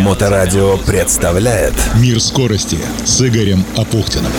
Моторадио представляет Мир скорости с Игорем Апухтиным.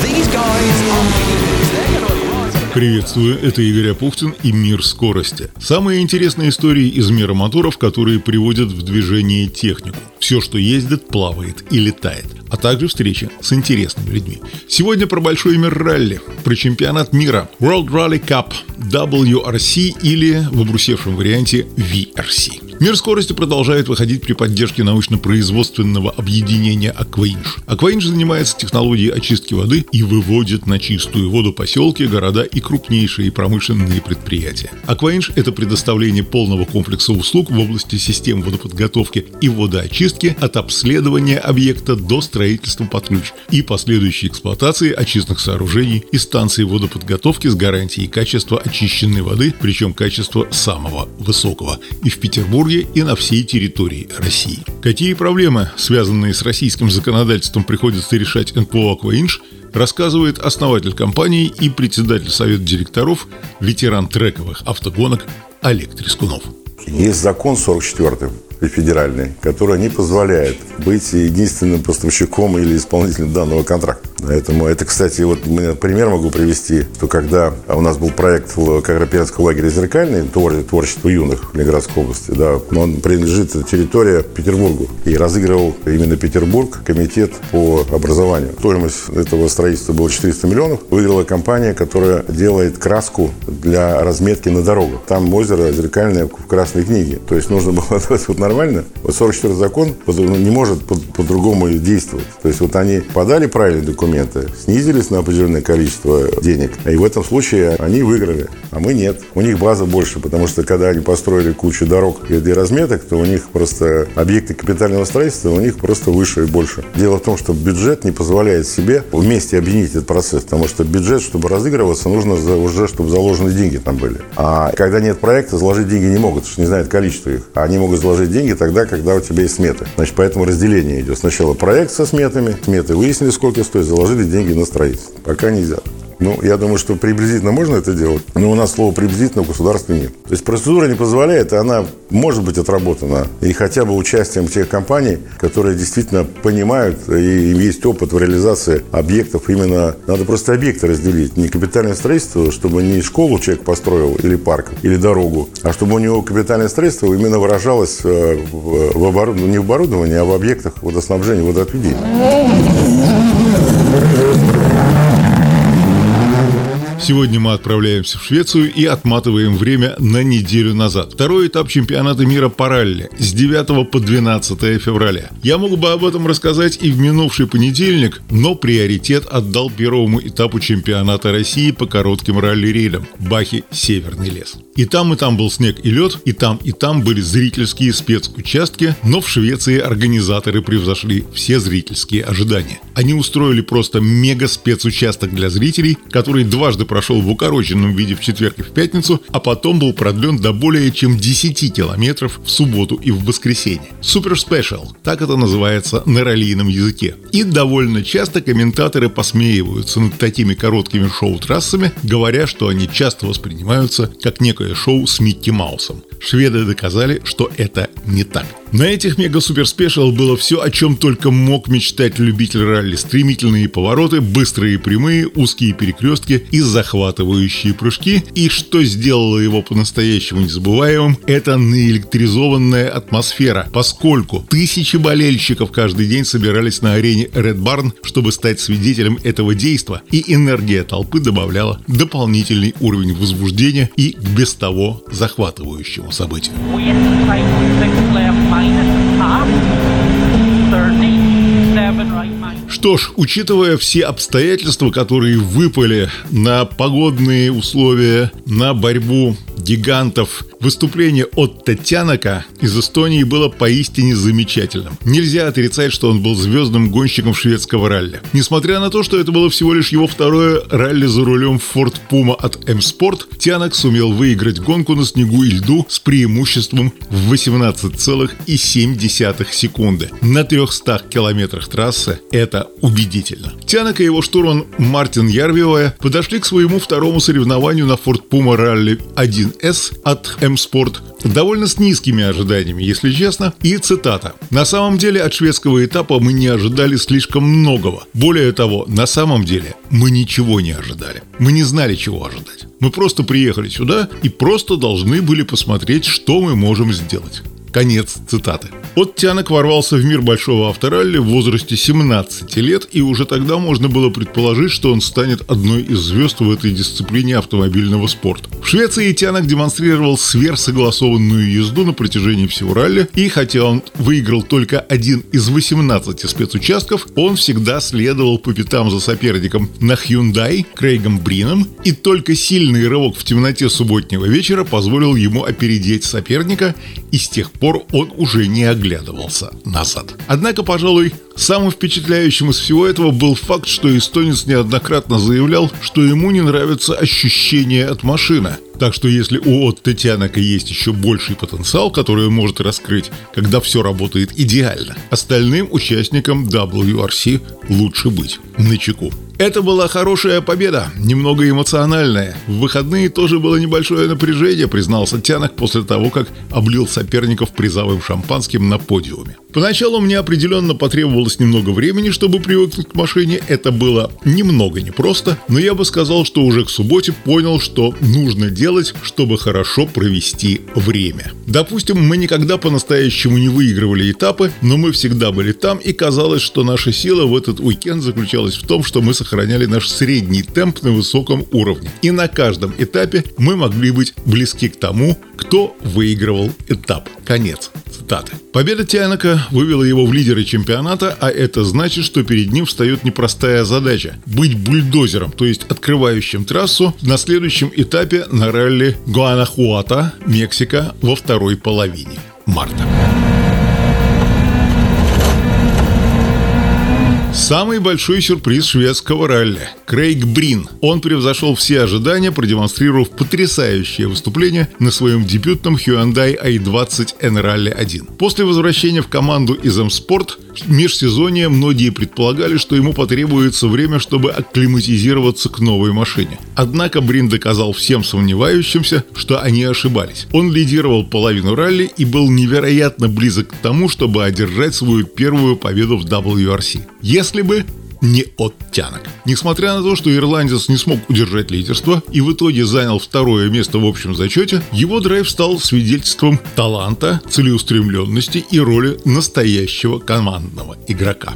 Приветствую, это Игорь Апухтин и «Мир скорости». Самые интересные истории из мира моторов, которые приводят в движение технику. Все, что ездит, плавает и летает. А также встречи с интересными людьми. Сегодня про большой мир ралли, про чемпионат мира World Rally Cup, WRC или в обрусевшем варианте VRC. Мир скорости продолжает выходить при поддержке научно-производственного объединения «Акваинж». «Акваинж» занимается технологией очистки воды и выводит на чистую воду поселки, города и крупнейшие промышленные предприятия. «Акваинж» — это предоставление полного комплекса услуг в области систем водоподготовки и водоочистки от обследования объекта до строительства под ключ и последующей эксплуатации очистных сооружений и станций водоподготовки с гарантией качества очищенной воды, причем качества самого высокого. И в Петербурге и на всей территории России. Какие проблемы, связанные с российским законодательством, приходится решать НПО «Акваинж», рассказывает основатель компании и председатель совета директоров, ветеран трековых автогонок Олег Трескунов. Есть закон 44 федеральный, который не позволяет быть единственным поставщиком или исполнителем данного контракта. Поэтому это, кстати, вот пример могу привести, что когда у нас был проект Кагропенского лагеря «Зеркальный», творчество юных в Ленинградской области, да, он принадлежит территория Петербургу. И разыгрывал именно Петербург комитет по образованию. Стоимость этого строительства была 400 миллионов. Выиграла компания, которая делает краску для разметки на дорогу. Там озеро зеркальное в красной книге. То есть нужно было вот нормально. Вот 44 закон ну, не может по-другому действовать. То есть вот они подали правильный документ, документы, снизились на определенное количество денег. И в этом случае они выиграли, а мы нет. У них база больше, потому что когда они построили кучу дорог и разметок, то у них просто объекты капитального строительства у них просто выше и больше. Дело в том, что бюджет не позволяет себе вместе объединить этот процесс, потому что бюджет, чтобы разыгрываться, нужно уже, чтобы заложены деньги там были. А когда нет проекта, заложить деньги не могут, потому что не знают количество их. А они могут заложить деньги тогда, когда у тебя есть сметы. Значит, поэтому разделение идет. Сначала проект со сметами, сметы выяснили, сколько стоит, заложить положили деньги на строительство. Пока нельзя. Ну, я думаю, что приблизительно можно это делать, но у нас слова приблизительно в государстве нет. То есть процедура не позволяет, и она может быть отработана. И хотя бы участием тех компаний, которые действительно понимают и им есть опыт в реализации объектов. Именно надо просто объекты разделить. Не капитальное строительство, чтобы не школу человек построил или парк, или дорогу, а чтобы у него капитальное строительство именно выражалось э, в оборудовании, не в оборудовании, а в объектах водоснабжения, водоотведения. Obrigado. Сегодня мы отправляемся в Швецию и отматываем время на неделю назад. Второй этап чемпионата мира по ралли с 9 по 12 февраля. Я мог бы об этом рассказать и в минувший понедельник, но приоритет отдал первому этапу чемпионата России по коротким ралли-рейдам – Бахи Северный лес. И там, и там был снег и лед, и там, и там были зрительские спецучастки, но в Швеции организаторы превзошли все зрительские ожидания. Они устроили просто мега-спецучасток для зрителей, который дважды прошел в укороченном виде в четверг и в пятницу, а потом был продлен до более чем 10 километров в субботу и в воскресенье. Супер спешл, так это называется на раллийном языке. И довольно часто комментаторы посмеиваются над такими короткими шоу-трассами, говоря, что они часто воспринимаются как некое шоу с Микки Маусом. Шведы доказали, что это не так. На этих мега-супер-спешл было все, о чем только мог мечтать любитель ралли. Стремительные повороты, быстрые прямые, узкие перекрестки и захватывающие прыжки. И что сделало его по-настоящему незабываемым, это наэлектризованная атмосфера, поскольку тысячи болельщиков каждый день собирались на арене Red Barn, чтобы стать свидетелем этого действа, и энергия толпы добавляла дополнительный уровень возбуждения и без того захватывающему событию. Что ж, учитывая все обстоятельства, которые выпали на погодные условия, на борьбу гигантов. Выступление от Татьянака из Эстонии было поистине замечательным. Нельзя отрицать, что он был звездным гонщиком шведского ралли. Несмотря на то, что это было всего лишь его второе ралли за рулем Ford Puma от M-Sport, Тянок сумел выиграть гонку на снегу и льду с преимуществом в 18,7 секунды. На 300 километрах трассы это убедительно. Тянок и его штурман Мартин Ярвиоя подошли к своему второму соревнованию на Ford Puma Rally 1 1С от М-спорт, довольно с низкими ожиданиями, если честно, и цитата. «На самом деле от шведского этапа мы не ожидали слишком многого. Более того, на самом деле мы ничего не ожидали. Мы не знали, чего ожидать. Мы просто приехали сюда и просто должны были посмотреть, что мы можем сделать». Конец цитаты. От Тянок ворвался в мир большого авторалли в возрасте 17 лет, и уже тогда можно было предположить, что он станет одной из звезд в этой дисциплине автомобильного спорта. В Швеции Тянок демонстрировал сверхсогласованную езду на протяжении всего ралли, и хотя он выиграл только один из 18 спецучастков, он всегда следовал по пятам за соперником на Hyundai Крейгом Брином, и только сильный рывок в темноте субботнего вечера позволил ему опередить соперника, и с тех пор он уже не оглядывался назад. Однако, пожалуй, самым впечатляющим из всего этого был факт, что эстонец неоднократно заявлял, что ему не нравится ощущение от машины. Так что если у Отто Тянака есть еще больший потенциал, который он может раскрыть, когда все работает идеально, остальным участникам WRC лучше быть на чеку. Это была хорошая победа, немного эмоциональная. В выходные тоже было небольшое напряжение, признался Тянок после того, как облил соперников призовым шампанским на подиуме. Поначалу мне определенно потребовалось немного времени, чтобы привыкнуть к машине. Это было немного непросто, но я бы сказал, что уже к субботе понял, что нужно делать, чтобы хорошо провести время. Допустим, мы никогда по-настоящему не выигрывали этапы, но мы всегда были там, и казалось, что наша сила в этот уикенд заключалась в том, что мы сохраняли наш средний темп на высоком уровне. И на каждом этапе мы могли быть близки к тому, кто выигрывал этап. Конец цитаты. Победа Тянака вывела его в лидеры чемпионата, а это значит, что перед ним встает непростая задача – быть бульдозером, то есть открывающим трассу на следующем этапе на ралли Гуанахуата, Мексика, во второй половине марта. Самый большой сюрприз шведского ралли – Крейг Брин. Он превзошел все ожидания, продемонстрировав потрясающее выступление на своем дебютном Hyundai i20 N Rally 1. После возвращения в команду из M-Sport межсезонье многие предполагали, что ему потребуется время, чтобы акклиматизироваться к новой машине. Однако Брин доказал всем сомневающимся, что они ошибались. Он лидировал половину ралли и был невероятно близок к тому, чтобы одержать свою первую победу в WRC если бы не оттянок. Несмотря на то, что ирландец не смог удержать лидерство и в итоге занял второе место в общем зачете, его драйв стал свидетельством таланта, целеустремленности и роли настоящего командного игрока.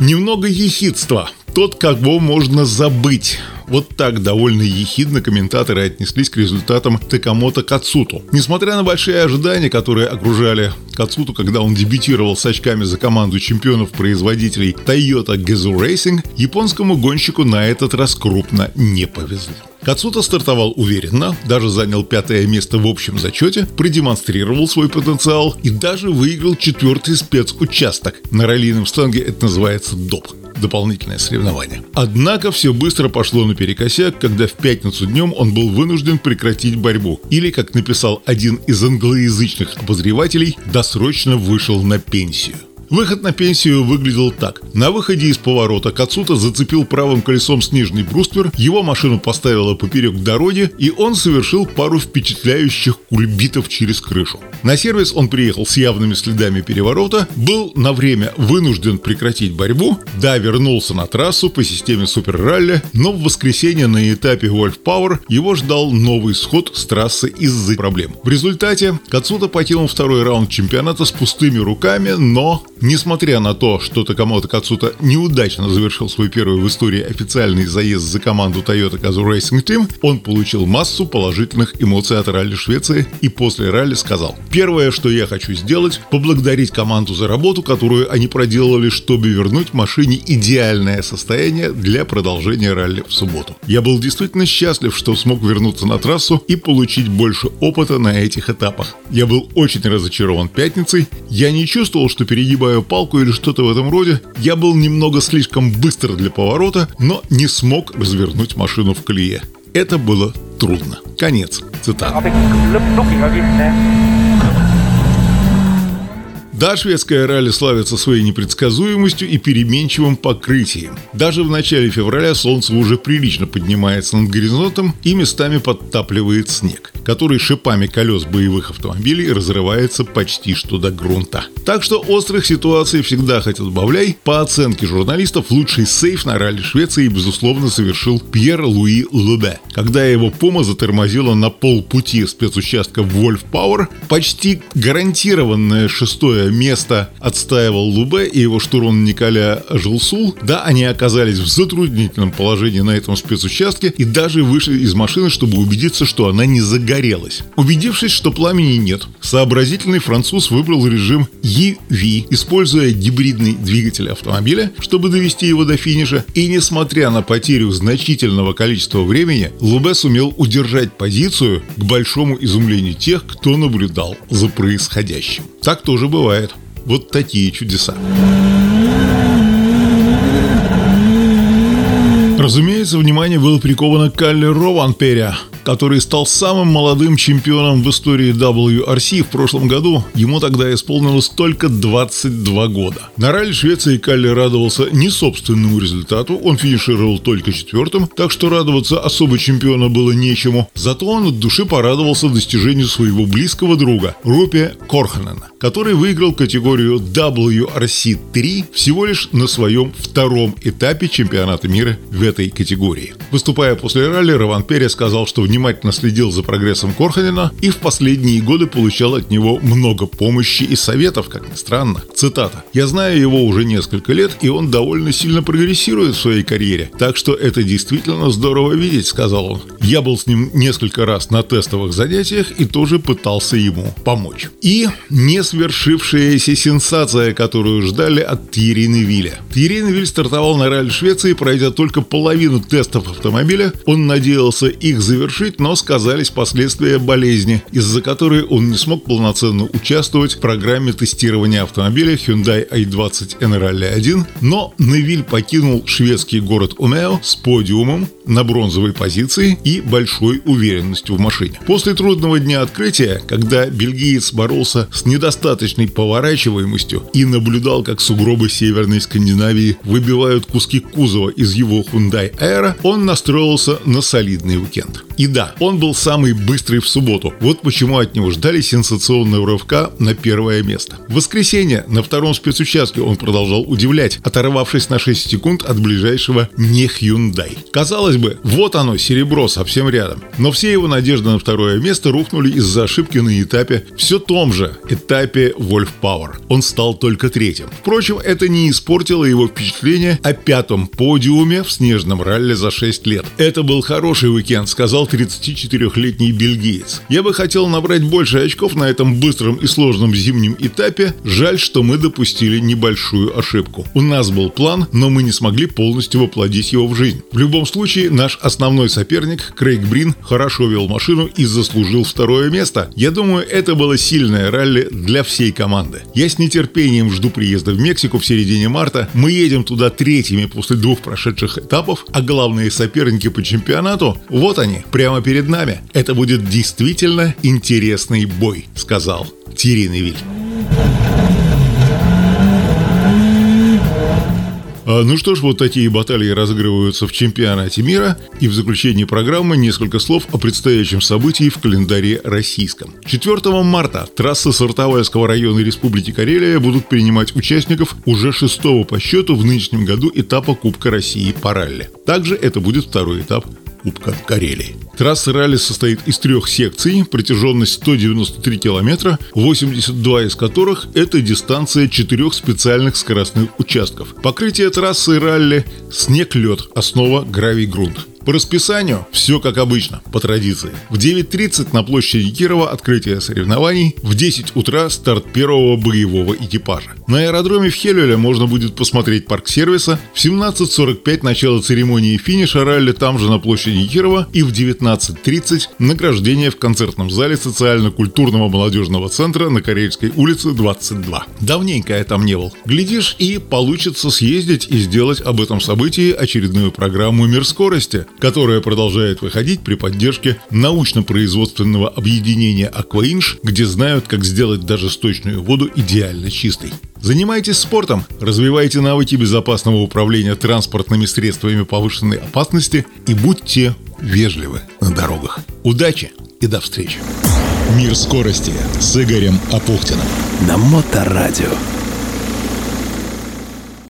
Немного ехидства. Тот, кого можно забыть. Вот так довольно ехидно комментаторы отнеслись к результатам Такамото Кацуту. Несмотря на большие ожидания, которые окружали Кацуту, когда он дебютировал с очками за команду чемпионов-производителей Toyota Gazoo Racing, японскому гонщику на этот раз крупно не повезло. Кацута стартовал уверенно, даже занял пятое место в общем зачете, продемонстрировал свой потенциал и даже выиграл четвертый спецучасток. На раллийном сленге это называется доп дополнительное соревнование. Однако все быстро пошло наперекосяк, когда в пятницу днем он был вынужден прекратить борьбу. Или, как написал один из англоязычных обозревателей, досрочно вышел на пенсию. Выход на пенсию выглядел так. На выходе из поворота Кацута зацепил правым колесом снежный бруствер, его машину поставило поперек дороги, и он совершил пару впечатляющих кульбитов через крышу. На сервис он приехал с явными следами переворота, был на время вынужден прекратить борьбу, да, вернулся на трассу по системе Супер Ралли, но в воскресенье на этапе Wolf Power его ждал новый сход с трассы из-за проблем. В результате Кацута покинул второй раунд чемпионата с пустыми руками, но Несмотря на то, что Такамото Кацута неудачно завершил свой первый в истории официальный заезд за команду Toyota Gazoo Racing Team, он получил массу положительных эмоций от ралли Швеции и после ралли сказал «Первое, что я хочу сделать, поблагодарить команду за работу, которую они проделали, чтобы вернуть машине идеальное состояние для продолжения ралли в субботу. Я был действительно счастлив, что смог вернуться на трассу и получить больше опыта на этих этапах. Я был очень разочарован пятницей, я не чувствовал, что перегибаю перегибаю палку или что-то в этом роде. Я был немного слишком быстр для поворота, но не смог развернуть машину в колее. Это было трудно. Конец цитаты. Да, шведская ралли славится своей непредсказуемостью и переменчивым покрытием. Даже в начале февраля солнце уже прилично поднимается над горизонтом и местами подтапливает снег, который шипами колес боевых автомобилей разрывается почти что до грунта. Так что острых ситуаций всегда хоть отбавляй. По оценке журналистов, лучший сейф на ралли Швеции, безусловно, совершил Пьер Луи Лубе. Когда его Пома затормозила на полпути спецучастка Вольф Пауэр, почти гарантированное шестое место отстаивал Лубе и его штурман Николя Жилсул. Да, они оказались в затруднительном положении на этом спецучастке и даже вышли из машины, чтобы убедиться, что она не загорелась. Убедившись, что пламени нет, сообразительный француз выбрал режим EV, используя гибридный двигатель автомобиля, чтобы довести его до финиша, и несмотря на потерю значительного количества времени, Лубе сумел удержать позицию к большому изумлению тех, кто наблюдал за происходящим. Так тоже бывает. Вот такие чудеса. Разумеется, внимание было приковано к Калле Рованперя, который стал самым молодым чемпионом в истории WRC в прошлом году. Ему тогда исполнилось только 22 года. На ралли Швеции Калли радовался не собственному результату, он финишировал только четвертым, так что радоваться особо чемпиона было нечему. Зато он от души порадовался достижению своего близкого друга Рупи Корханена, который выиграл категорию WRC-3 всего лишь на своем втором этапе чемпионата мира в этой категории. Выступая после ралли, Раван Пере сказал, что внимательно следил за прогрессом Корханина и в последние годы получал от него много помощи и советов, как ни странно. Цитата. «Я знаю его уже несколько лет, и он довольно сильно прогрессирует в своей карьере, так что это действительно здорово видеть», — сказал он. «Я был с ним несколько раз на тестовых занятиях и тоже пытался ему помочь». И не свершившаяся сенсация, которую ждали от Тьерри Невилля. Тьерри Невиль стартовал на ралли Швеции, пройдя только половину тестов автомобиля. Он надеялся их завершить завершить, но сказались последствия болезни, из-за которой он не смог полноценно участвовать в программе тестирования автомобиля Hyundai i20 N-Rally 1, но Невиль покинул шведский город Умео с подиумом на бронзовой позиции и большой уверенностью в машине. После трудного дня открытия, когда бельгиец боролся с недостаточной поворачиваемостью и наблюдал, как сугробы Северной Скандинавии выбивают куски кузова из его Hyundai Aero, он настроился на солидный уикенд. И да, он был самый быстрый в субботу. Вот почему от него ждали сенсационного рывка на первое место. В воскресенье на втором спецучастке он продолжал удивлять, оторвавшись на 6 секунд от ближайшего не Hyundai. Казалось бы, вот оно, серебро совсем рядом. Но все его надежды на второе место рухнули из-за ошибки на этапе, все том же этапе Wolf Power. Он стал только третьим. Впрочем, это не испортило его впечатление о пятом подиуме в снежном ралли за 6 лет. Это был хороший уикенд, сказал 30 34-летний бельгиец. Я бы хотел набрать больше очков на этом быстром и сложном зимнем этапе. Жаль, что мы допустили небольшую ошибку. У нас был план, но мы не смогли полностью воплотить его в жизнь. В любом случае, наш основной соперник, Крейг Брин, хорошо вел машину и заслужил второе место. Я думаю, это было сильное ралли для всей команды. Я с нетерпением жду приезда в Мексику в середине марта. Мы едем туда третьими после двух прошедших этапов, а главные соперники по чемпионату, вот они, прямо прямо перед нами. Это будет действительно интересный бой, сказал Тири Невиль. А, ну что ж, вот такие баталии разыгрываются в чемпионате мира. И в заключении программы несколько слов о предстоящем событии в календаре российском. 4 марта трассы Сартовальского района Республики Карелия будут принимать участников уже шестого по счету в нынешнем году этапа Кубка России по ралли. Также это будет второй этап Кубка Карелии. Трасса ралли состоит из трех секций, протяженность 193 километра, 82 из которых – это дистанция четырех специальных скоростных участков. Покрытие трассы ралли – снег-лед, основа гравий-грунт. По расписанию все как обычно, по традиции. В 9.30 на площади Кирова открытие соревнований, в 10 утра старт первого боевого экипажа. На аэродроме в Хелюле можно будет посмотреть парк сервиса, в 17.45 начало церемонии финиша ралли там же на площади Кирова и в 19.30 награждение в концертном зале социально-культурного молодежного центра на Карельской улице 22. Давненько я там не был. Глядишь и получится съездить и сделать об этом событии очередную программу «Мир скорости», которая продолжает выходить при поддержке научно-производственного объединения «Акваинж», где знают, как сделать даже сточную воду идеально чистой. Занимайтесь спортом, развивайте навыки безопасного управления транспортными средствами повышенной опасности и будьте вежливы на дорогах. Удачи и до встречи! Мир скорости с Игорем Апухтиным. На Моторадио.